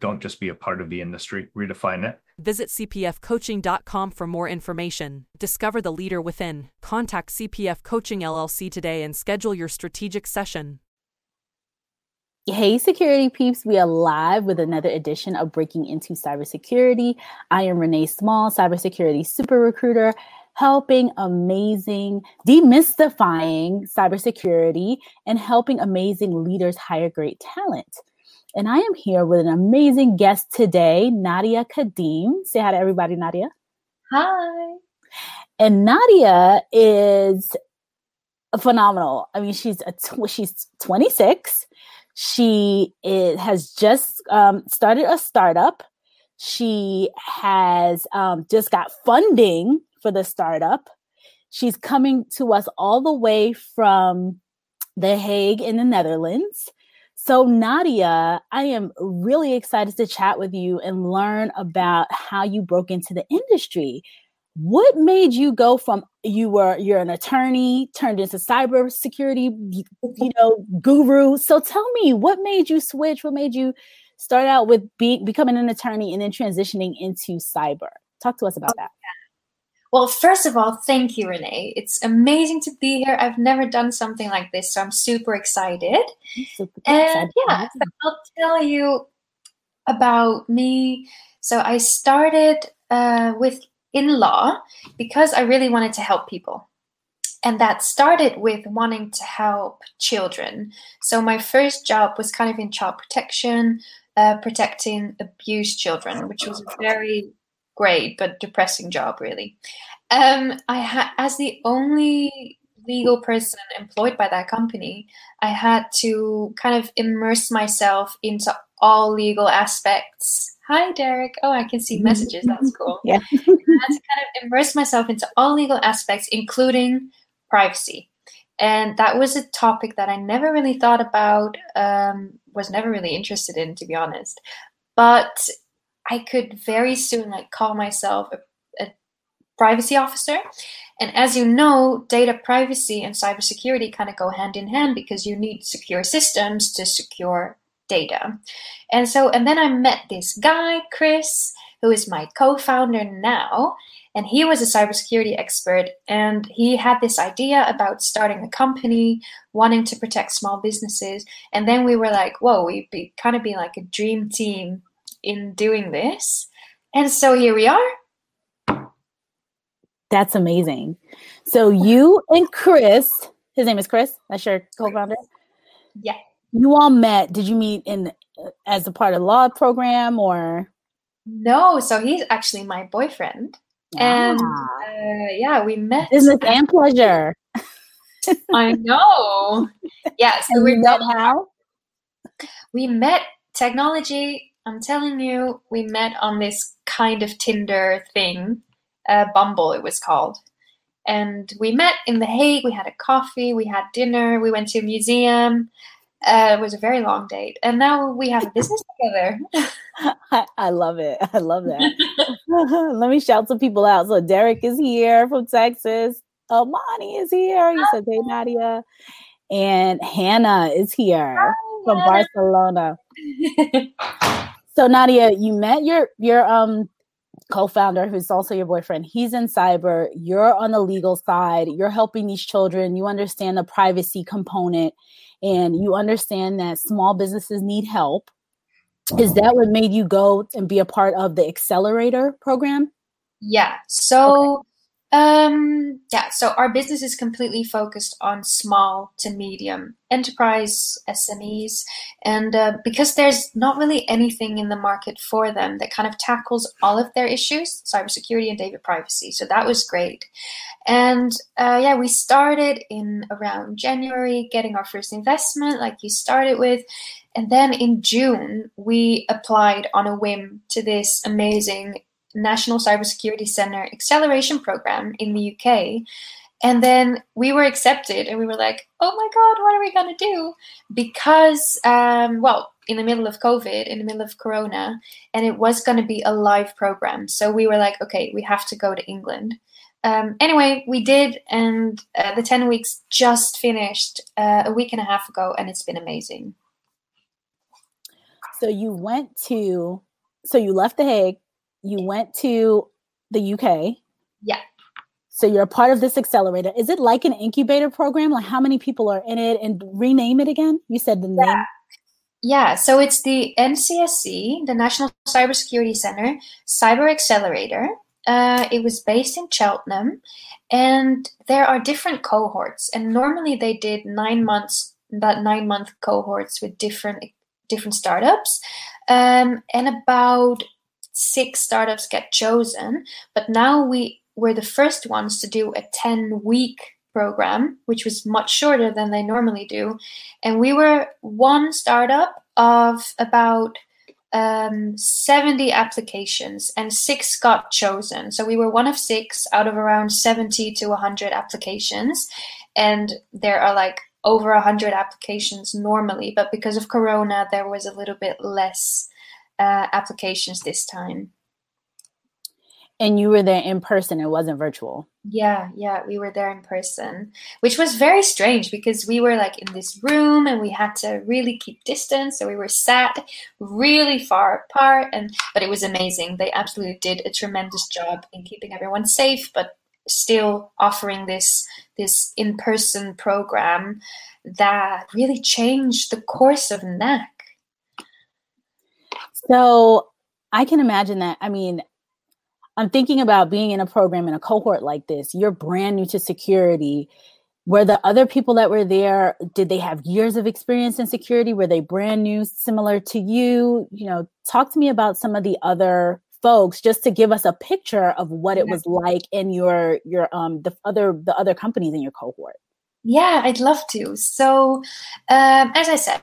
Don't just be a part of the industry, redefine it. Visit cpfcoaching.com for more information. Discover the leader within. Contact CPF Coaching LLC today and schedule your strategic session. Hey, security peeps, we are live with another edition of Breaking Into Cybersecurity. I am Renee Small, cybersecurity super recruiter, helping amazing, demystifying cybersecurity and helping amazing leaders hire great talent. And I am here with an amazing guest today, Nadia Kadhim. Say hi to everybody, Nadia. Hi. And Nadia is phenomenal. I mean, she's a tw- she's 26. She is, has just um, started a startup. She has um, just got funding for the startup. She's coming to us all the way from The Hague in the Netherlands. So, Nadia, I am really excited to chat with you and learn about how you broke into the industry. What made you go from you were you're an attorney turned into cybersecurity, you know, guru? So tell me, what made you switch? What made you start out with being becoming an attorney and then transitioning into cyber? Talk to us about oh, that. Well, first of all, thank you, Renee. It's amazing to be here. I've never done something like this, so I'm super excited. Super and yeah, I'll tell you about me. So I started uh, with in law because I really wanted to help people. And that started with wanting to help children. So my first job was kind of in child protection, uh, protecting abused children, which was a very great but depressing job really. Um i had as the only legal person employed by that company i had to kind of immerse myself into all legal aspects. Hi derek. Oh i can see mm-hmm. messages. That's cool. Yeah. I had to kind of immerse myself into all legal aspects including privacy. And that was a topic that i never really thought about um, was never really interested in to be honest. But I could very soon like call myself a, a privacy officer. And as you know, data privacy and cybersecurity kind of go hand in hand because you need secure systems to secure data. And so, and then I met this guy, Chris, who is my co founder now. And he was a cybersecurity expert. And he had this idea about starting a company, wanting to protect small businesses. And then we were like, whoa, we'd be kind of be like a dream team in doing this. And so here we are. That's amazing. So you and Chris, his name is Chris, that's your co-founder. Yeah. You all met. Did you meet in as a part of the law program or? No, so he's actually my boyfriend. And uh, yeah, we met. Business and pleasure. I know. Yeah, so we met how? We met technology I'm telling you, we met on this kind of Tinder thing, uh, Bumble it was called. And we met in The Hague, we had a coffee, we had dinner, we went to a museum. Uh, it was a very long date. And now we have a business together. I, I, love it. I love that. Let me shout some people out. So Derek is here from Texas. Amani is here. You said, hey, Nadia. And Hannah is here Hi, from Hannah. Barcelona. So Nadia, you met your your um co-founder who's also your boyfriend. He's in cyber, you're on the legal side, you're helping these children, you understand the privacy component and you understand that small businesses need help. Is that what made you go and be a part of the accelerator program? Yeah. So okay. Um, yeah, so our business is completely focused on small to medium enterprise SMEs, and uh, because there's not really anything in the market for them that kind of tackles all of their issues, cybersecurity and data privacy. So that was great, and uh, yeah, we started in around January, getting our first investment, like you started with, and then in June we applied on a whim to this amazing National Cybersecurity Center acceleration program in the UK. And then we were accepted, and we were like, oh my God, what are we going to do? Because, um, well, in the middle of COVID, in the middle of Corona, and it was going to be a live program. So we were like, okay, we have to go to England. Um, anyway, we did, and uh, the 10 weeks just finished uh, a week and a half ago, and it's been amazing. So you went to, so you left The Hague, you went to the UK. Yeah. So you're a part of this accelerator. Is it like an incubator program? Like how many people are in it? And rename it again? You said the yeah. name. Yeah, so it's the NCSC, the National Cybersecurity Center Cyber Accelerator. Uh, it was based in Cheltenham, and there are different cohorts. And normally they did nine months, about nine month cohorts with different different startups, um, and about six startups get chosen, but now we were the first ones to do a 10 week program, which was much shorter than they normally do. And we were one startup of about um, 70 applications, and six got chosen. So we were one of six out of around 70 to 100 applications. And there are like over 100 applications normally, but because of Corona, there was a little bit less uh, applications this time. And you were there in person, it wasn't virtual. Yeah, yeah, we were there in person, which was very strange because we were like in this room and we had to really keep distance. So we were sat really far apart and but it was amazing. They absolutely did a tremendous job in keeping everyone safe, but still offering this this in-person program that really changed the course of NAC. So I can imagine that. I mean, I'm thinking about being in a program in a cohort like this. You're brand new to security. Were the other people that were there, did they have years of experience in security? Were they brand new, similar to you? You know, talk to me about some of the other folks just to give us a picture of what it was like in your your um the other the other companies in your cohort. Yeah, I'd love to. So, um, as I said,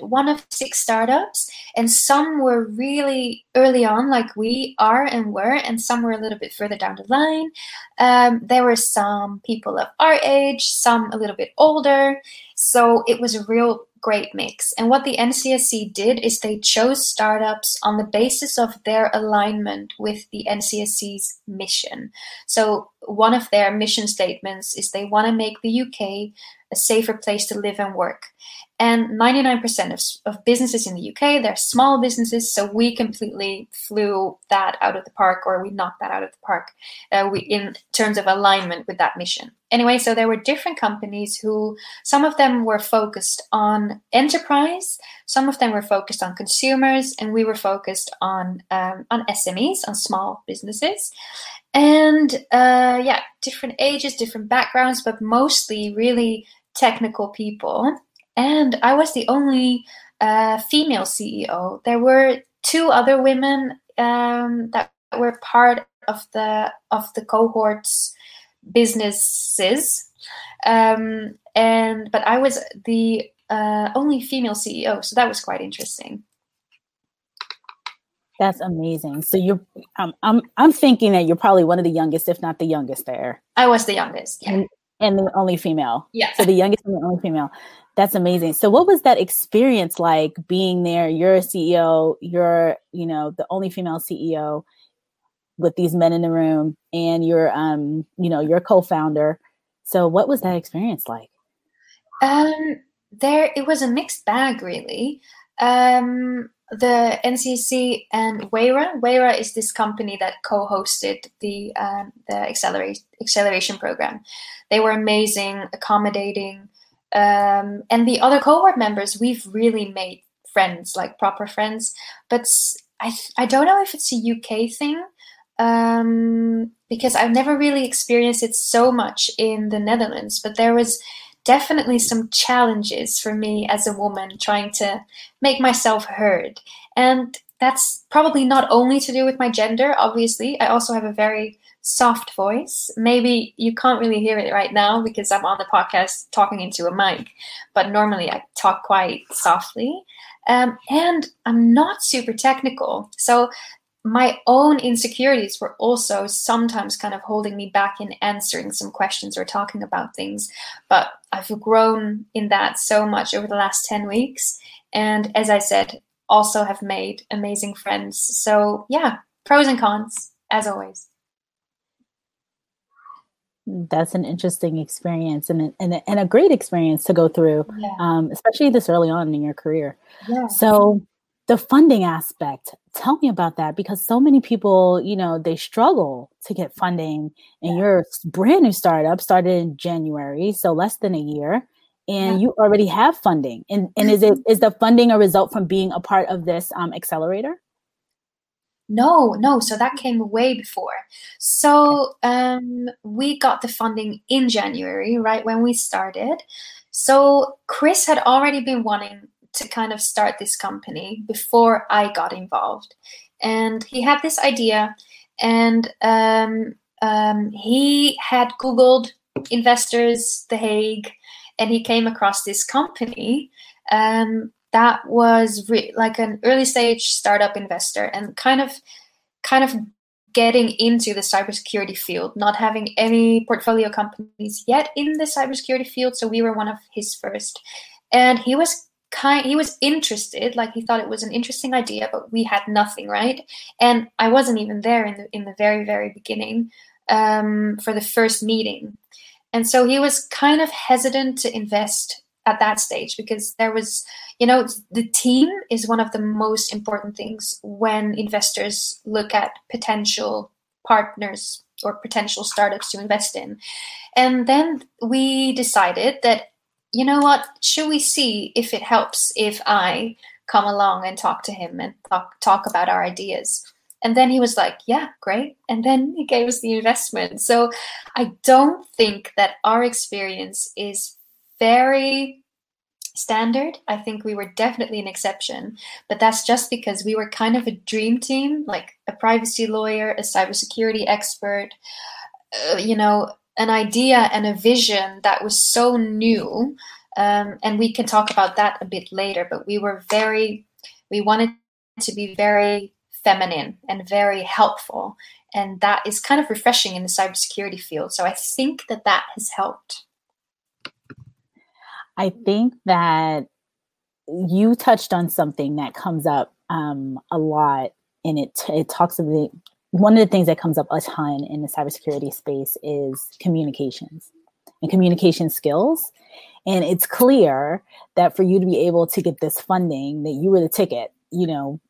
one of six startups, and some were really early on, like we are and were, and some were a little bit further down the line. Um, there were some people of our age, some a little bit older. So it was a real great mix. And what the NCSC did is they chose startups on the basis of their alignment with the NCSC's mission. So one of their mission statements is they want to make the UK a safer place to live and work. And 99% of, of businesses in the UK, they're small businesses, so we completely flew that out of the park, or we knocked that out of the park, uh, we, in terms of alignment with that mission. Anyway, so there were different companies who, some of them were focused on enterprise, some of them were focused on consumers, and we were focused on um, on SMEs, on small businesses and uh, yeah, different ages, different backgrounds, but mostly really technical people. And I was the only uh, female CEO. There were two other women um, that were part of the of the cohort's businesses, um, and but I was the uh, only female CEO, so that was quite interesting. That's amazing. So you're, um, I'm, I'm thinking that you're probably one of the youngest, if not the youngest, there. I was the youngest, yeah. and, and the only female. Yeah. So the youngest and the only female. That's amazing. So what was that experience like being there? You're a CEO. You're, you know, the only female CEO with these men in the room, and you're, um, you know, you're co-founder. So what was that experience like? Um, there, it was a mixed bag, really. Um, the NCSC and Wayra. Wayra is this company that co-hosted the um, the accelerate, acceleration program. They were amazing, accommodating, um, and the other cohort members. We've really made friends, like proper friends. But I I don't know if it's a UK thing. Um, because I've never really experienced it so much in the Netherlands, but there was definitely some challenges for me as a woman trying to make myself heard. And that's probably not only to do with my gender, obviously. I also have a very soft voice. Maybe you can't really hear it right now because I'm on the podcast talking into a mic, but normally I talk quite softly. Um, and I'm not super technical. So my own insecurities were also sometimes kind of holding me back in answering some questions or talking about things. But I've grown in that so much over the last 10 weeks. And as I said, also have made amazing friends. So, yeah, pros and cons, as always. That's an interesting experience and a, and a, and a great experience to go through, yeah. um, especially this early on in your career. Yeah. So, the funding aspect tell me about that because so many people you know they struggle to get funding and yeah. your brand new startup started in january so less than a year and yeah. you already have funding and, and is it mm-hmm. the funding a result from being a part of this um, accelerator no no so that came way before so um, we got the funding in january right when we started so chris had already been wanting to kind of start this company before I got involved. And he had this idea, and um, um, he had Googled investors, The Hague, and he came across this company um, that was re- like an early stage startup investor and kind of, kind of getting into the cybersecurity field, not having any portfolio companies yet in the cybersecurity field. So we were one of his first. And he was kind he was interested like he thought it was an interesting idea but we had nothing right? And i wasn't even there in the in the very very beginning um, for the first meeting. And so he was kind of hesitant to invest at that stage because there was you know the team is one of the most important things when investors look at potential partners or potential startups to invest in. And then we decided that you know what? Should we see if it helps if I come along and talk to him and talk talk about our ideas? And then he was like, Yeah, great. And then he gave us the investment. So I don't think that our experience is very standard. I think we were definitely an exception, but that's just because we were kind of a dream team, like a privacy lawyer, a cybersecurity expert, uh, you know, an idea and a vision that was so new. Um, and we can talk about that a bit later, but we were very, we wanted to be very feminine and very helpful. And that is kind of refreshing in the cybersecurity field. So I think that that has helped. I think that you touched on something that comes up um, a lot, and it it talks about one of the things that comes up a ton in the cybersecurity space is communications and communication skills. And it's clear that for you to be able to get this funding, that you were the ticket. You know,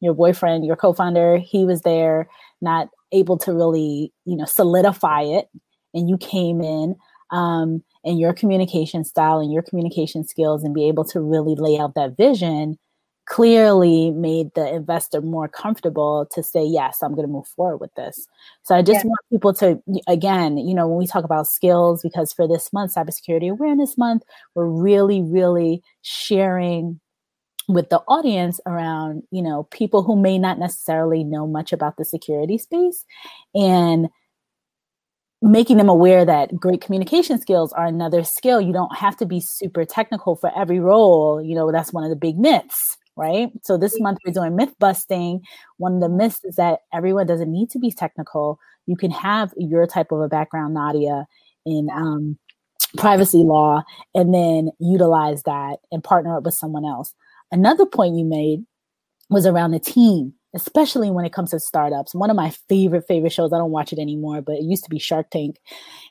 your boyfriend, your co-founder, he was there, not able to really, you know, solidify it, and you came in. Um, and your communication style and your communication skills and be able to really lay out that vision clearly made the investor more comfortable to say yes i'm going to move forward with this. So i just yeah. want people to again you know when we talk about skills because for this month cybersecurity awareness month we're really really sharing with the audience around you know people who may not necessarily know much about the security space and making them aware that great communication skills are another skill. You don't have to be super technical for every role. You know that's one of the big myths right? So this month we're doing myth busting. One of the myths is that everyone doesn't need to be technical. You can have your type of a background, Nadia, in um, privacy law, and then utilize that and partner up with someone else. Another point you made was around the team especially when it comes to startups. One of my favorite, favorite shows, I don't watch it anymore, but it used to be Shark Tank.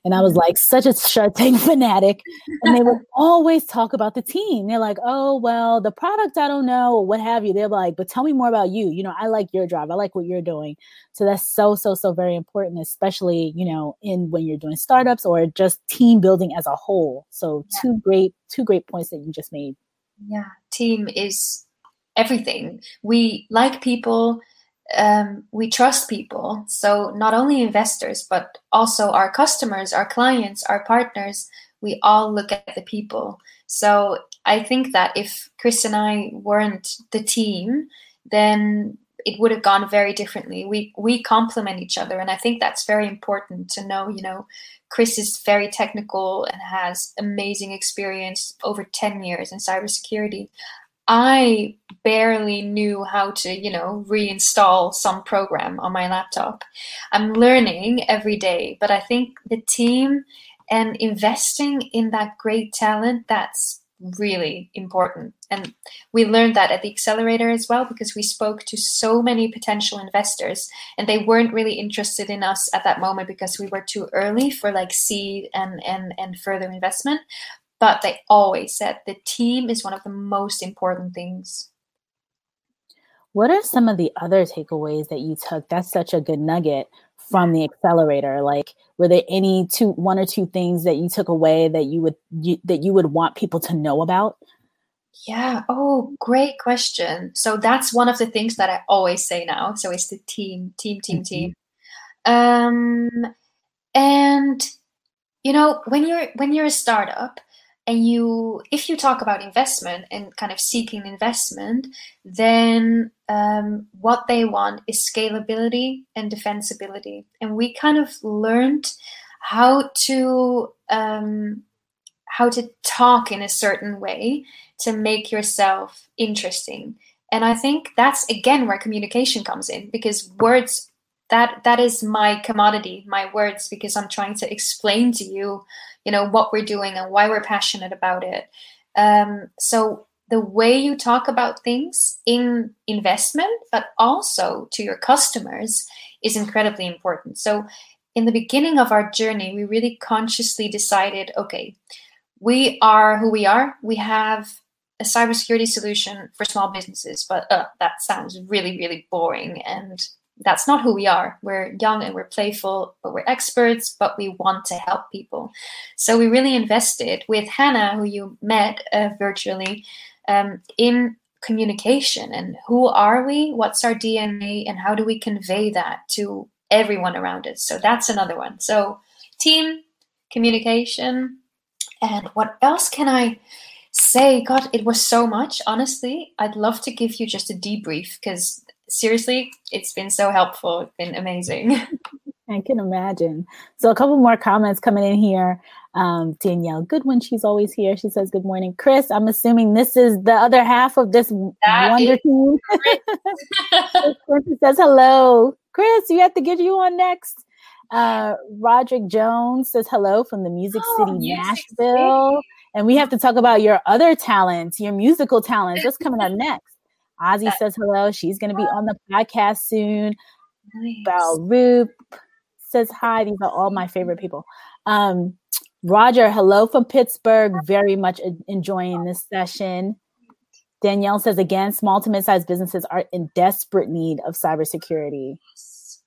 And I was mm-hmm. like such a Shark Tank fanatic. And they would always talk about the team. They're like, oh, well, the product, I don't know, or what have you. They're like, but tell me more about you. You know, I like your drive. I like what you're doing. So that's so, so, so very important, especially, you know, in when you're doing startups or just team building as a whole. So yeah. two great, two great points that you just made. Yeah. Team is everything. We like people. um, we trust people. So not only investors, but also our customers, our clients, our partners. We all look at the people. So I think that if Chris and I weren't the team, then it would have gone very differently. We we complement each other, and I think that's very important to know. You know, Chris is very technical and has amazing experience over ten years in cybersecurity. I barely knew how to, you know, reinstall some program on my laptop. I'm learning every day, but I think the team and investing in that great talent that's really important. And we learned that at the accelerator as well because we spoke to so many potential investors and they weren't really interested in us at that moment because we were too early for like seed and and and further investment. But they always said the team is one of the most important things. What are some of the other takeaways that you took? That's such a good nugget from the accelerator. Like, were there any two, one or two things that you took away that you would you, that you would want people to know about? Yeah. Oh, great question. So that's one of the things that I always say now. So it's the team, team, team, mm-hmm. team. Um, and you know, when you're when you're a startup, and you if you talk about investment and kind of seeking investment then um, what they want is scalability and defensibility. And we kind of learned how to um, how to talk in a certain way to make yourself interesting. And i think that's again where communication comes in because words that that is my commodity my words because i'm trying to explain to you you know what we're doing and why we're passionate about it. Um, so the way you talk about things in investment but also to your customers is incredibly important. So in the beginning of our journey we really consciously decided okay we are who we are. We have a cybersecurity solution for small businesses but uh, that sounds really really boring and that's not who we are. We're young and we're playful, but we're experts, but we want to help people. So we really invested with Hannah, who you met uh, virtually, um, in communication and who are we, what's our DNA, and how do we convey that to everyone around us. So that's another one. So team, communication, and what else can I say? God, it was so much. Honestly, I'd love to give you just a debrief because seriously, it's been so helpful. It's been amazing. I can imagine. So a couple more comments coming in here. Um, Danielle Goodwin, she's always here. She says, Good morning. Chris, I'm assuming this is the other half of this that wonder team. Chris says hello. Chris, you have to get you on next. Uh, Roderick Jones says hello from the Music oh, City, Music Nashville. City. And we have to talk about your other talents, your musical talents. What's coming up next? Ozzy says hello. She's going to be on the podcast soon. Nice. Balroop says hi. These are all my favorite people. Um, Roger, hello from Pittsburgh. Very much enjoying this session. Danielle says again, small to mid-sized businesses are in desperate need of cybersecurity.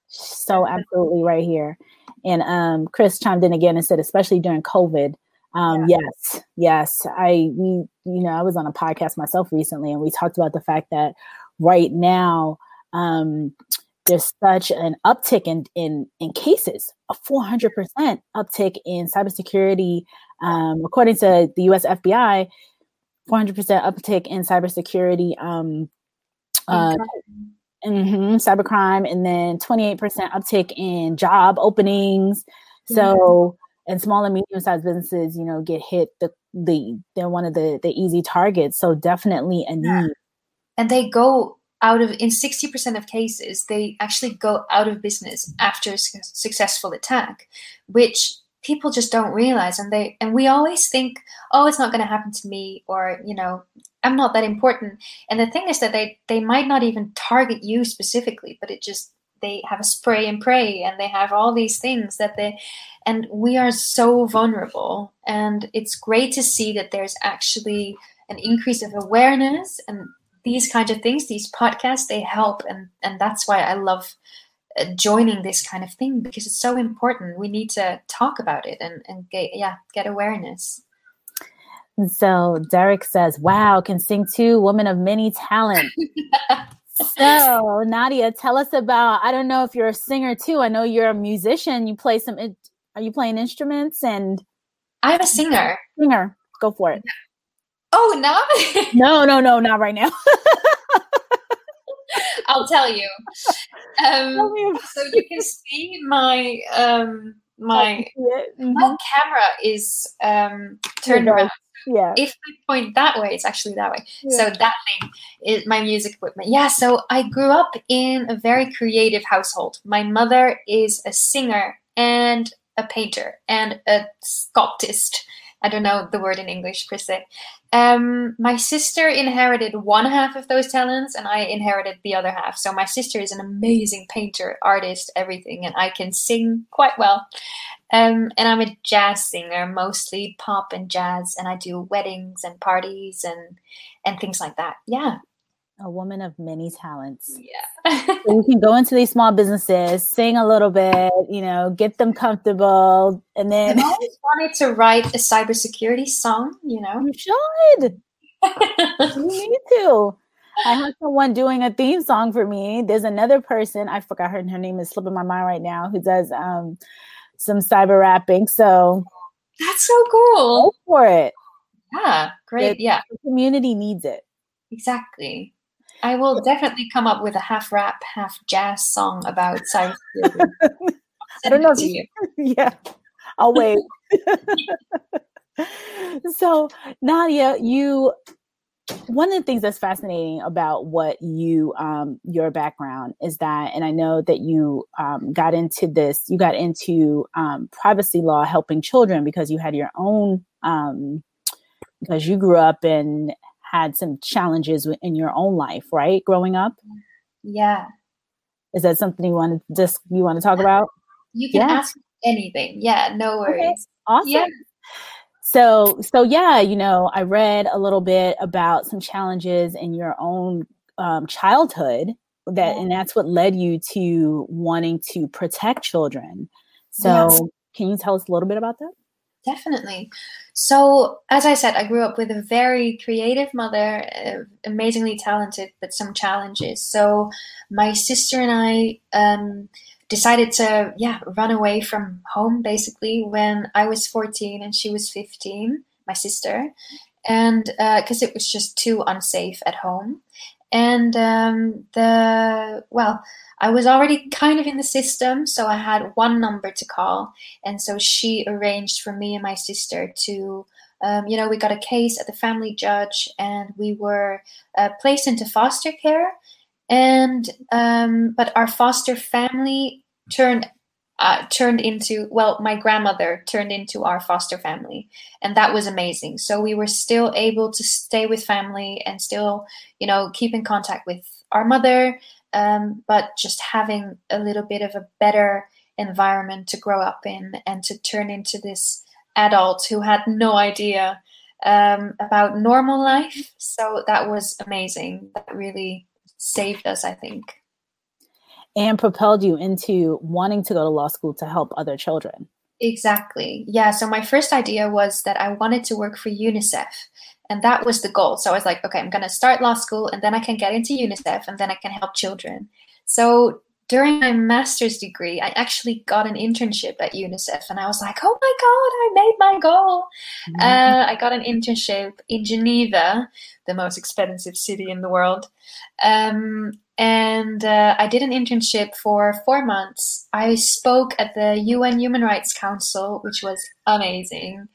So absolutely right here. And um, Chris chimed in again and said, especially during COVID, um, yeah. Yes, yes. I we you know I was on a podcast myself recently, and we talked about the fact that right now um, there's such an uptick in in in cases, a 400 percent uptick in cybersecurity, um, according to the U.S. FBI. 400 percent uptick in cybersecurity. Um, uh, mm-hmm, cybercrime, and then 28% uptick in job openings. So and small and medium sized businesses, you know, get hit the the they're one of the the easy targets. So definitely a need. Yeah. And they go out of in 60% of cases they actually go out of business after a successful attack which people just don't realize and they and we always think oh it's not going to happen to me or you know i'm not that important and the thing is that they they might not even target you specifically but it just they have a spray and pray and they have all these things that they and we are so vulnerable. And it's great to see that there's actually an increase of awareness and these kinds of things these podcasts they help. And and that's why i love uh, joining this kind of thing because it's so important. We need to talk about it and and get yeah get awareness. So derek says wow can sing too woman of many talent so Nadia, tell us about. I don't know if you're a singer too. I know you're a musician. You play some. Are you playing instruments? And I'm a singer. Singer, go for it. Oh no! no, no, no, not right now. I'll tell you. Um, so you can see my um, my mm-hmm. my camera is um, turned around. Yeah. If I point that way, it's actually that way. Yeah. So that thing is my music equipment. Yeah. So I grew up in a very creative household. My mother is a singer and a painter and a sculptist. I don't know the word in English per se. Um, my sister inherited one half of those talents, and I inherited the other half. So my sister is an amazing painter, artist, everything, and I can sing quite well. Um, and I'm a jazz singer, mostly pop and jazz, and I do weddings and parties and and things like that. Yeah, a woman of many talents. Yeah. so you can go into these small businesses, sing a little bit, you know, get them comfortable, and then. I always wanted to write a cybersecurity song, you know. You should. you need to. I have someone doing a theme song for me. There's another person, I forgot her, her name is slipping my mind right now, who does um some cyber rapping. So that's so cool. Go for it. Yeah, great. The, yeah. The community needs it. Exactly. I will definitely come up with a half rap, half jazz song about cybersecurity. I don't know if you. Yeah, I'll wait. so, Nadia, you one of the things that's fascinating about what you um, your background is that and i know that you um, got into this you got into um, privacy law helping children because you had your own um, because you grew up and had some challenges in your own life, right? Growing up. Yeah. Is that something you want to just you want to talk about? You can yeah. ask anything. Yeah, no worries. Okay. Awesome. Yeah. So so yeah, you know, I read a little bit about some challenges in your own um, childhood that, yeah. and that's what led you to wanting to protect children. So, yes. can you tell us a little bit about that? Definitely. So, as I said, I grew up with a very creative mother, uh, amazingly talented, but some challenges. So, my sister and I um, decided to, yeah, run away from home basically when I was 14 and she was 15, my sister, and because uh, it was just too unsafe at home. And um, the, well, I was already kind of in the system, so I had one number to call. And so she arranged for me and my sister to, um, you know, we got a case at the family judge and we were uh, placed into foster care. And, um, but our foster family turned uh, turned into well my grandmother turned into our foster family and that was amazing so we were still able to stay with family and still you know keep in contact with our mother um, but just having a little bit of a better environment to grow up in and to turn into this adult who had no idea um, about normal life. So that was amazing. That really saved us, I think. And propelled you into wanting to go to law school to help other children. Exactly. Yeah. So my first idea was that I wanted to work for UNICEF. And that was the goal. So I was like, okay, I'm going to start law school and then I can get into UNICEF and then I can help children. So during my master's degree, I actually got an internship at UNICEF, and I was like, "Oh my god, I made my goal!" Mm-hmm. Uh, I got an internship in Geneva, the most expensive city in the world, um, and uh, I did an internship for four months. I spoke at the UN Human Rights Council, which was amazing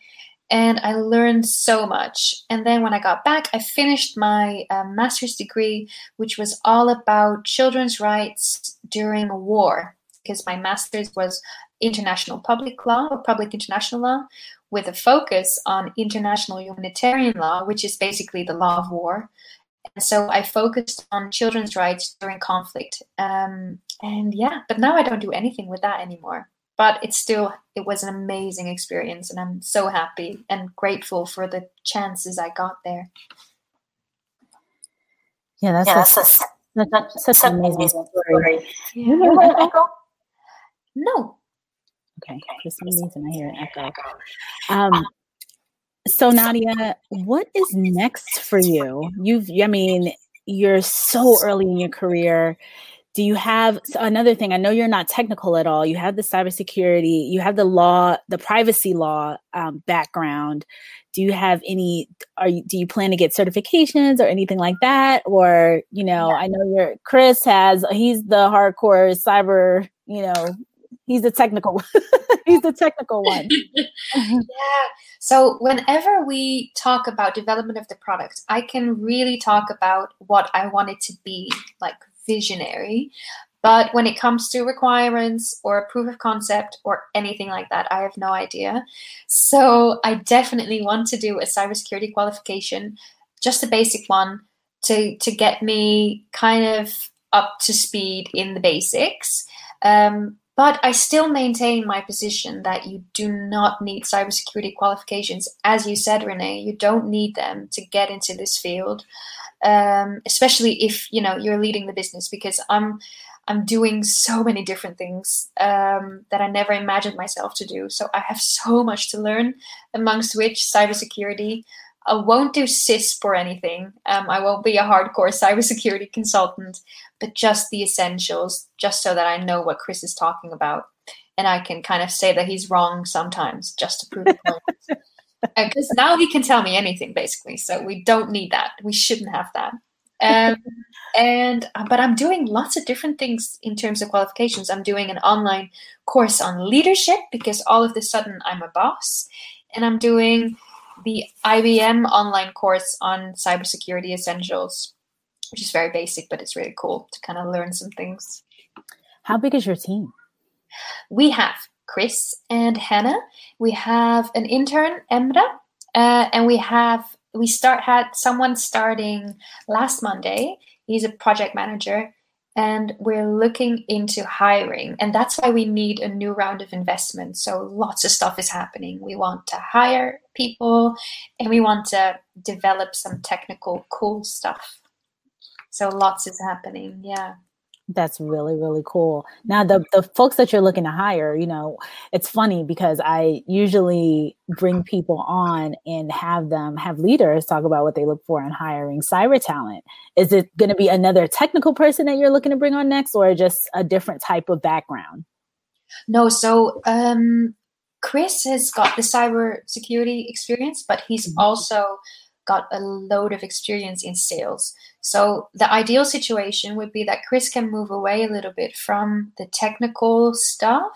and I learned so much. And then when I got back, I finished my um, master's degree, which was all about children's rights during war, because my master's was international public law or public international law with a focus on international humanitarian law, which is basically the law of war. And so I focused on children's rights during conflict. Um, and yeah, but now I don't do anything with that anymore. But it's still it was an amazing experience and i'm so happy and grateful for the chances i got there. Yeah that's, yeah, a, that's, a, that's such, such an amazing story, story. Yeah. no. Okay for some reason i hear an echo. Um so nadia what is next for you? You've i mean you're so early in your career. Do you have another thing i know you're not technical at all. You have the cybersecurity you have the law the privacy law um, background. Do you have any are you do you plan to get certifications or anything like that? Or you know yeah. i know your chris has he's the hardcore cyber you know he's the technical he's the technical one yeah so whenever we talk about development of the product i can really talk about what i want it to be like visionary but when it comes to requirements or a proof of concept or anything like that, I have no idea. So I definitely want to do a cybersecurity qualification, just a basic one, to to get me kind of up to speed in the basics. Um, but I still maintain my position that you do not need cybersecurity qualifications. As you said, Renee, you don't need them to get into this field, um, especially if you know you're leading the business. Because I'm I'm doing so many different things um, that I never imagined myself to do. So I have so much to learn, amongst which cybersecurity. I won't do CISSP or anything. Um, I won't be a hardcore cybersecurity consultant, but just the essentials, just so that I know what Chris is talking about. And I can kind of say that he's wrong sometimes just to prove a point. Because now he can tell me anything, basically. So we don't need that. We shouldn't have that. Um, and uh, but i'm doing lots of different things in terms of qualifications i'm doing an online course on leadership because all of a sudden i'm a boss and i'm doing the ibm online course on cybersecurity essentials which is very basic but it's really cool to kind of learn some things. How big is your team? We have chris and hannah. We have an intern emra uh, and we have we start had someone starting last monday. He's a project manager and we're looking into hiring and that's why we need a new round of investment. So lots of stuff is happening. We want to hire people and we want to develop some technical cool stuff. So lots is happening yeah that's really, really cool. Now, the, the folks that you're looking to hire, you know, it's funny because I usually bring people on and have them have leaders talk about what they look for in hiring cyber talent. Is it going to be another technical person that you're looking to bring on next or just a different type of background? No, so um, Chris has got the cyber security experience, but he's mm-hmm. also got a load of experience in sales. So the ideal situation would be that Chris can move away a little bit from the technical stuff,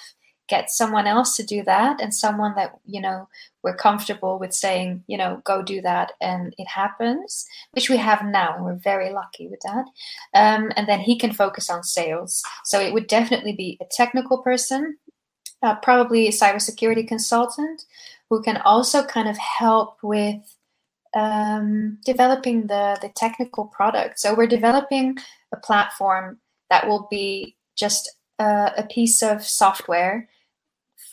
get someone else to do that, and someone that, you know, we're comfortable with saying, you know, go do that and it happens, which we have now. And we're very lucky with that. Um, and then he can focus on sales. So it would definitely be a technical person, uh, probably a cybersecurity consultant who can also kind of help with um, developing the, the technical product. So we're developing a platform that will be just a, a piece of software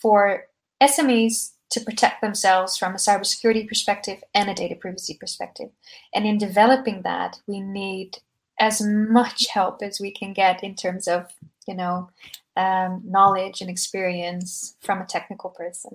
for SMEs to protect themselves from a cybersecurity perspective and a data privacy perspective. And in developing that, we need as much help as we can get in terms of, you know, um, knowledge and experience from a technical person.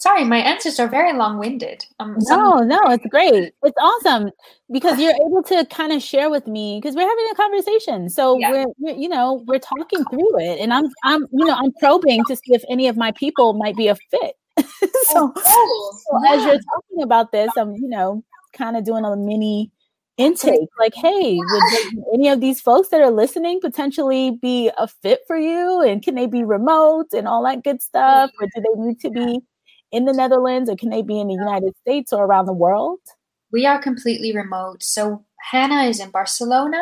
Sorry, my answers are very long-winded. Um, no, no, it's great. It's awesome because you're able to kind of share with me because we're having a conversation. So yeah. we're, we're, you know, we're talking through it, and I'm, I'm, you know, I'm probing to see if any of my people might be a fit. so, oh, so yeah. as you're talking about this, I'm, you know, kind of doing a mini intake like hey would any of these folks that are listening potentially be a fit for you and can they be remote and all that good stuff or do they need to be in the Netherlands or can they be in the United States or around the world? We are completely remote. So Hannah is in Barcelona.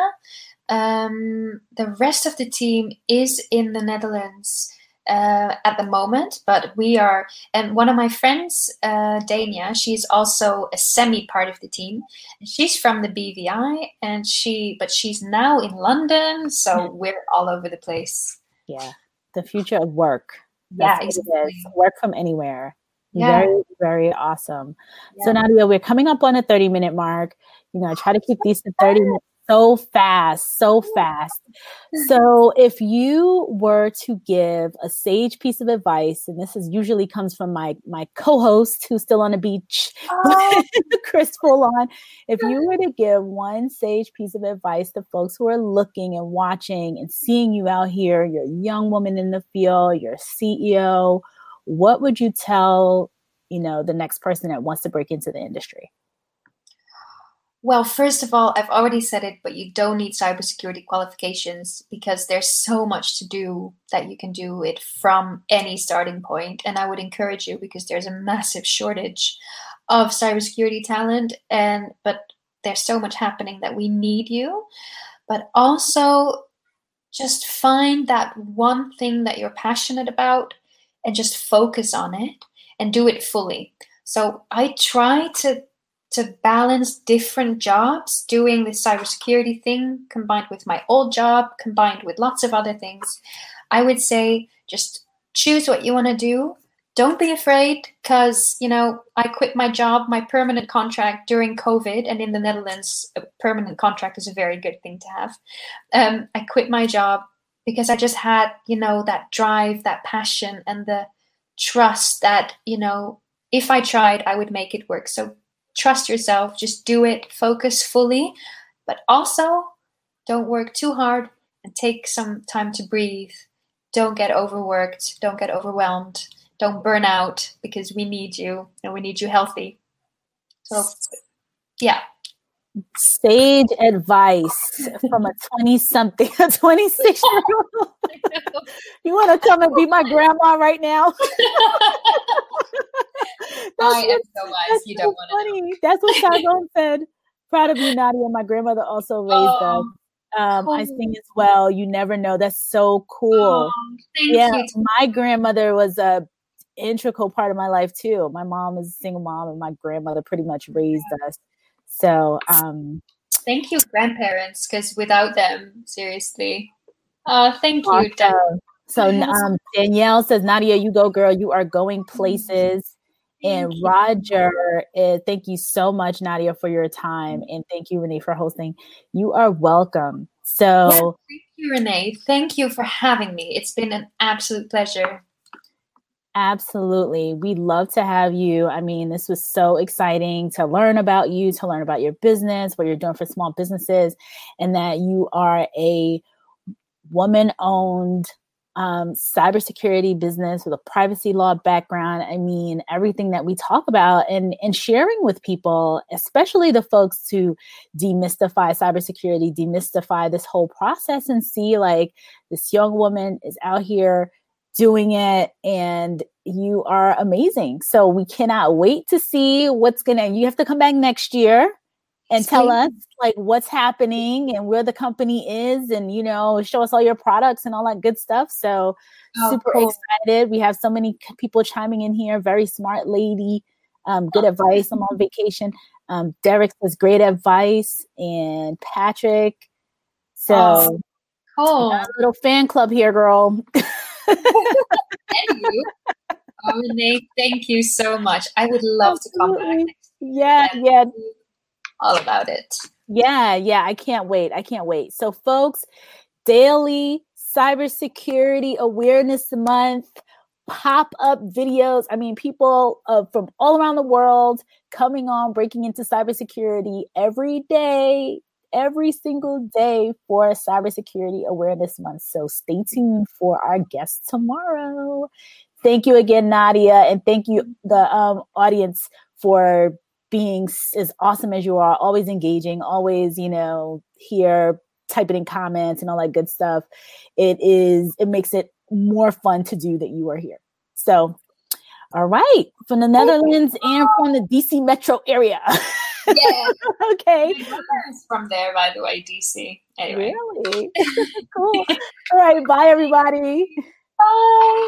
Um, the rest of the team is in the Netherlands uh, at the moment, but we are. And one of my friends, uh, Dania, she's also a semi part of the team. She's from the BVI, and she, but she's now in London, so we're all over the place. Yeah, the future of work. That's yeah, exactly. Work from anywhere. Yeah. Very, very awesome. Yeah. So Nadia, we're coming up on a 30 minute mark. You know, I try to keep these to 30 minutes so fast, so fast. So, if you were to give a sage piece of advice, and this is usually comes from my my co-host who's still on the beach, oh. Chris Foulon. If you were to give one sage piece of advice to folks who are looking and watching and seeing you out here, you're a young woman in the field, you're a CEO, what would you tell you know the next person that wants to break into the industry? Well, first of all, I've already said it, but you don't need cybersecurity qualifications because there's so much to do that you can do it from any starting point. And I would encourage you because there's a massive shortage of cybersecurity talent, and but there's so much happening that we need you. But also, just find that one thing that you're passionate about and just focus on it and do it fully. So I try to to balance different jobs, doing the cybersecurity thing combined with my old job, combined with lots of other things. I would say just choose what you want to do. Don't be afraid because, you know, I quit my job, my permanent contract during COVID, and in the Netherlands, a permanent contract is a very good thing to have. Um, I quit my job because I just had, you know, that drive, that passion, and the trust that, you know, if I tried, I would make it work. So trust yourself, just do it, focus fully, but also don't work too hard and take some time to breathe. Don't get overworked, don't get overwhelmed, don't burn out because we need you and we need you healthy. So, yeah. Sage advice from a 20 something, a 26 year old. you want to come and be my grandma right now? I am so wise. You don't want to. That's what Tyrone said. Proud of you, Nadia. My grandmother also raised oh, us. Um, cool. I sing as well. You never know. That's so cool. Oh, yeah, you. my grandmother was a integral part of my life too. My mom is a single mom, and my grandmother pretty much raised us. So, um, thank you, grandparents, because without them, seriously, uh, thank awesome. you. So um, Danielle says, Nadia, you go, girl. You are going places. And Roger, uh, thank you so much, Nadia, for your time. And thank you, Renee, for hosting. You are welcome. So, yeah, thank you, Renee. Thank you for having me. It's been an absolute pleasure. Absolutely. We'd love to have you. I mean, this was so exciting to learn about you, to learn about your business, what you're doing for small businesses, and that you are a woman owned um, cybersecurity business with a privacy law background. I mean, everything that we talk about and, and sharing with people, especially the folks to demystify cybersecurity, demystify this whole process and see like this young woman is out here doing it and you are amazing. So we cannot wait to see what's going to, you have to come back next year and tell us like what's happening and where the company is and you know show us all your products and all that good stuff. So oh, super cool. excited. We have so many people chiming in here. Very smart lady. Um, good advice. I'm on vacation. Um, derek says great advice and patrick. So oh, cool. a little fan club here girl and you oh, Renee, thank you so much i would love Absolutely. to come back yeah yeah all about it. Yeah, yeah, I can't wait. I can't wait. So, folks, daily cybersecurity awareness month pop up videos. I mean, people uh, from all around the world coming on, breaking into cybersecurity every day, every single day for Cybersecurity Awareness Month. So stay tuned for our guest tomorrow. Thank you again, Nadia, and thank you, the um, audience, for being as awesome as you are, always engaging, always, you know, here typing in comments and all that good stuff. It is, it makes it more fun to do that you are here. So, all right, from the Netherlands and from the DC metro area. Yeah. okay. From there, by the way, DC. Anyway. Really? cool. All right. Bye, everybody. Bye.